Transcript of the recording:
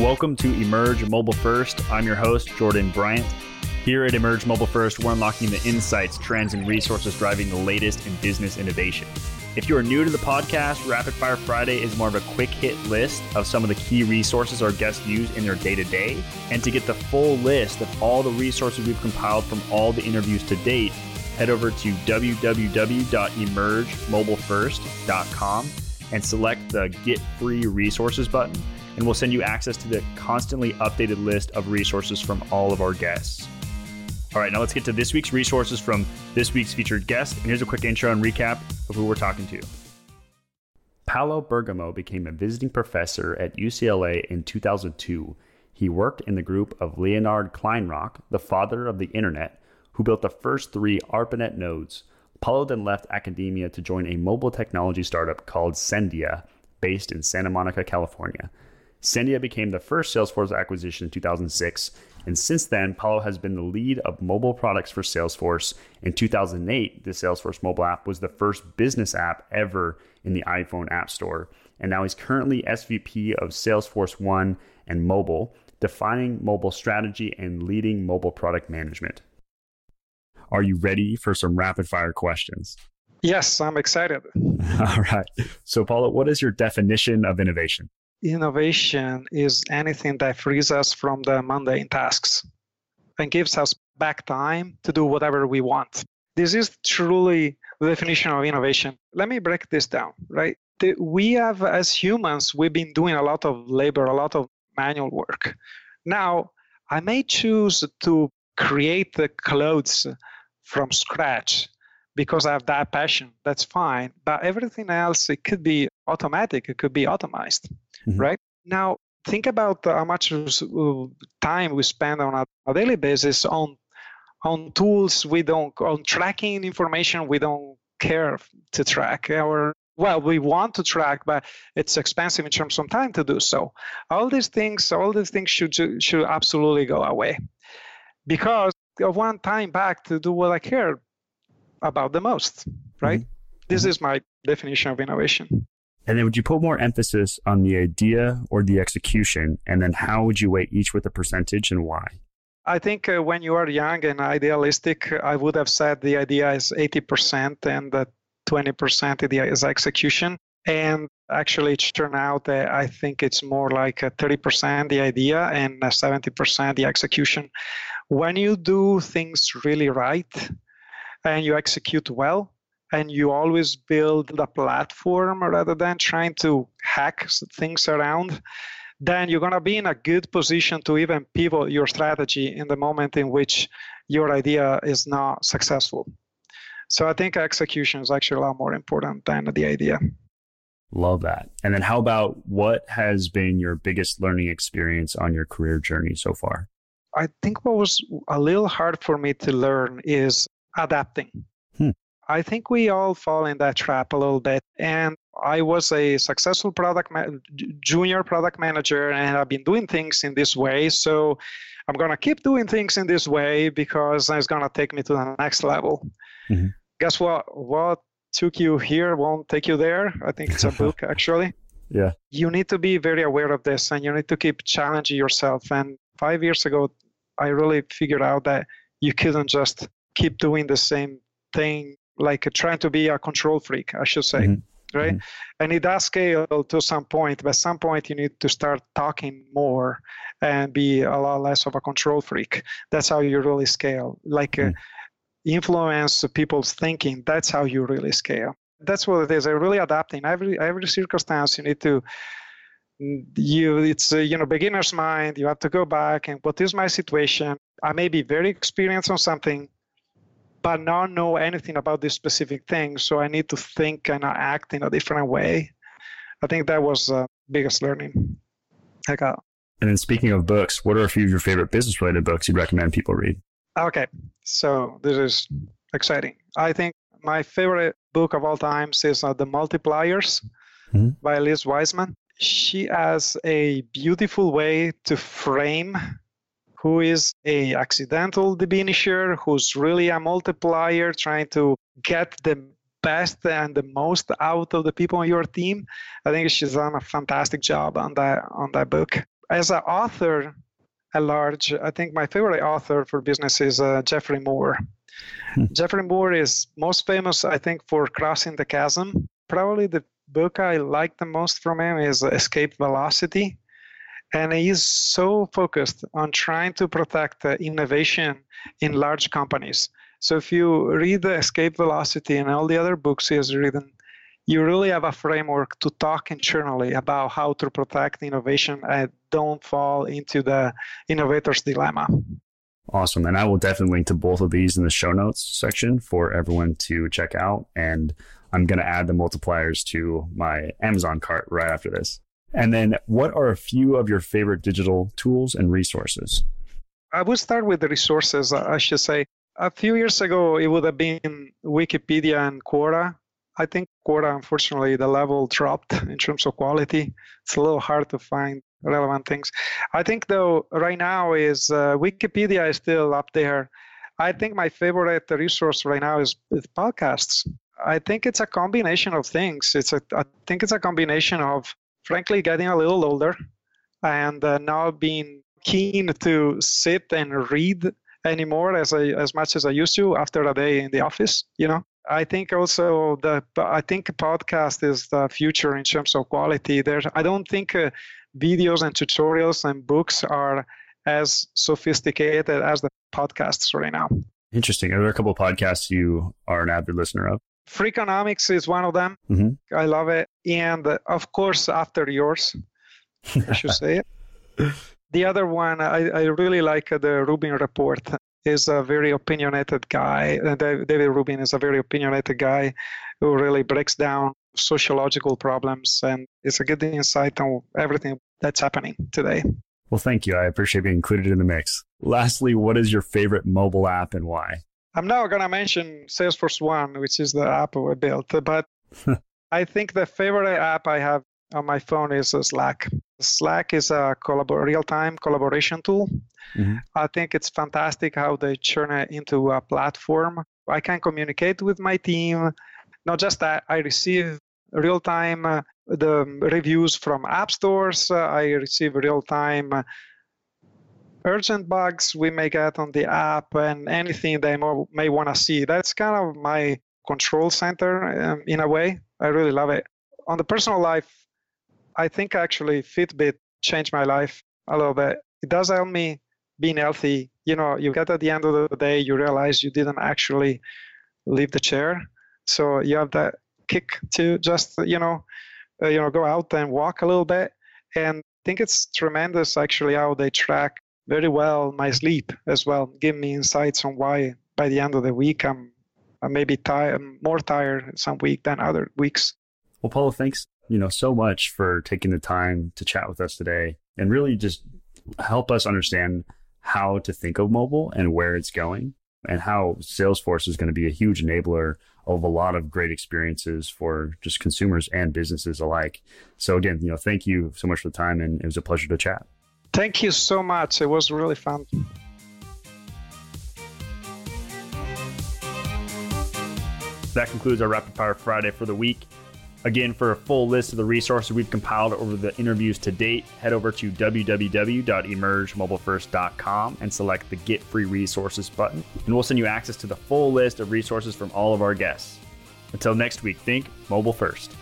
Welcome to Emerge Mobile First. I'm your host, Jordan Bryant. Here at Emerge Mobile First, we're unlocking the insights, trends, and resources driving the latest in business innovation. If you are new to the podcast, Rapid Fire Friday is more of a quick hit list of some of the key resources our guests use in their day to day. And to get the full list of all the resources we've compiled from all the interviews to date, head over to www.emergemobilefirst.com and select the Get Free Resources button and we'll send you access to the constantly updated list of resources from all of our guests. All right, now let's get to this week's resources from this week's featured guest. And here's a quick intro and recap of who we're talking to. Paolo Bergamo became a visiting professor at UCLA in 2002. He worked in the group of Leonard Kleinrock, the father of the internet, who built the first three ARPANET nodes. Paolo then left academia to join a mobile technology startup called Sendia, based in Santa Monica, California. Sendia became the first Salesforce acquisition in 2006, and since then, Paolo has been the lead of mobile products for Salesforce. In 2008, the Salesforce mobile app was the first business app ever in the iPhone App Store, and now he's currently SVP of Salesforce One and Mobile, defining mobile strategy and leading mobile product management. Are you ready for some rapid fire questions? Yes, I'm excited. All right. So, Paolo, what is your definition of innovation? Innovation is anything that frees us from the mundane tasks and gives us back time to do whatever we want. This is truly the definition of innovation. Let me break this down, right? We have, as humans, we've been doing a lot of labor, a lot of manual work. Now, I may choose to create the clothes from scratch because I have that passion. That's fine. But everything else, it could be automatic, it could be automized mm-hmm. right? Now, think about how much uh, time we spend on a, a daily basis on on tools we don't on tracking information we don't care to track or well we want to track but it's expensive in terms of time to do so all these things all these things should should absolutely go away because of one time back to do what i care about the most right mm-hmm. this mm-hmm. is my definition of innovation and then would you put more emphasis on the idea or the execution? And then how would you weight each with a percentage and why? I think uh, when you are young and idealistic, I would have said the idea is 80% and the 20% idea is execution. And actually, it turned out that I think it's more like 30% the idea and 70% the execution. When you do things really right and you execute well, and you always build a platform rather than trying to hack things around, then you're going to be in a good position to even pivot your strategy in the moment in which your idea is not successful. So I think execution is actually a lot more important than the idea. Love that. And then how about what has been your biggest learning experience on your career journey so far? I think what was a little hard for me to learn is adapting. I think we all fall in that trap a little bit. And I was a successful product ma- junior product manager, and I've been doing things in this way. So I'm gonna keep doing things in this way because it's gonna take me to the next level. Mm-hmm. Guess what? What took you here won't take you there. I think it's a book actually. Yeah. You need to be very aware of this, and you need to keep challenging yourself. And five years ago, I really figured out that you couldn't just keep doing the same thing like trying to be a control freak, I should say. Mm-hmm. Right. Mm-hmm. And it does scale to some point, but at some point you need to start talking more and be a lot less of a control freak. That's how you really scale. Like mm-hmm. uh, influence people's thinking. That's how you really scale. That's what it is. I really adapting every every circumstance. You need to you it's a, you know beginner's mind you have to go back and what is my situation i may be very experienced on something but not know anything about this specific thing. So I need to think and act in a different way. I think that was the biggest learning I got. And then speaking of books, what are a few of your favorite business related books you'd recommend people read? Okay, so this is exciting. I think my favorite book of all times is uh, The Multipliers mm-hmm. by Liz Wiseman. She has a beautiful way to frame who is a accidental diminisher, who's really a multiplier, trying to get the best and the most out of the people on your team. I think she's done a fantastic job on that on that book. as an author at large, I think my favorite author for business is uh, Geoffrey Moore. Hmm. Geoffrey Moore is most famous, I think, for Crossing the Chasm. Probably the book I like the most from him is Escape Velocity. And he's so focused on trying to protect innovation in large companies. So if you read the Escape Velocity and all the other books he has written, you really have a framework to talk internally about how to protect innovation and don't fall into the innovator's dilemma. Awesome. And I will definitely link to both of these in the show notes section for everyone to check out. And I'm going to add the multipliers to my Amazon cart right after this. And then, what are a few of your favorite digital tools and resources? I would start with the resources, I should say. A few years ago, it would have been Wikipedia and Quora. I think Quora, unfortunately, the level dropped in terms of quality. It's a little hard to find relevant things. I think, though, right now is uh, Wikipedia is still up there. I think my favorite resource right now is, is podcasts. I think it's a combination of things. It's a, I think it's a combination of, frankly, getting a little older and uh, now being keen to sit and read anymore as I, as much as I used to after a day in the office. You know, I think also the I think podcast is the future in terms of quality. There, I don't think uh, videos and tutorials and books are as sophisticated as the podcasts right now. Interesting. Are there a couple of podcasts you are an avid listener of? Freakonomics is one of them. Mm-hmm. I love it. And uh, of course, After Yours, I should say it. The other one, I, I really like the Rubin report. Is a very opinionated guy. Uh, David Rubin is a very opinionated guy who really breaks down sociological problems and it's a good insight on everything that's happening today. Well, thank you. I appreciate being included in the mix. Lastly, what is your favorite mobile app and why? I'm now going to mention Salesforce One, which is the app we built, but I think the favorite app I have on my phone is Slack. Slack is a collabor- real-time collaboration tool. Mm-hmm. I think it's fantastic how they turn it into a platform. I can communicate with my team. Not just that, I receive real-time uh, the reviews from app stores. Uh, I receive real-time uh, urgent bugs we may get on the app and anything they may want to see. That's kind of my control center um, in a way. I really love it. On the personal life, I think actually Fitbit changed my life a little bit. It does help me being healthy. You know, you get at the end of the day, you realize you didn't actually leave the chair. So you have that kick to just, you know, uh, you know, go out and walk a little bit. And I think it's tremendous actually how they track very well my sleep as well, give me insights on why by the end of the week I'm, I'm maybe tired, more tired some week than other weeks. Well, Paolo, thanks you know, so much for taking the time to chat with us today and really just help us understand how to think of mobile and where it's going and how Salesforce is going to be a huge enabler of a lot of great experiences for just consumers and businesses alike. So again, you know, thank you so much for the time and it was a pleasure to chat. Thank you so much. It was really fun. That concludes our Rapid Fire Friday for the week. Again, for a full list of the resources we've compiled over the interviews to date, head over to www.emergemobilefirst.com and select the Get Free Resources button, and we'll send you access to the full list of resources from all of our guests. Until next week, think mobile first.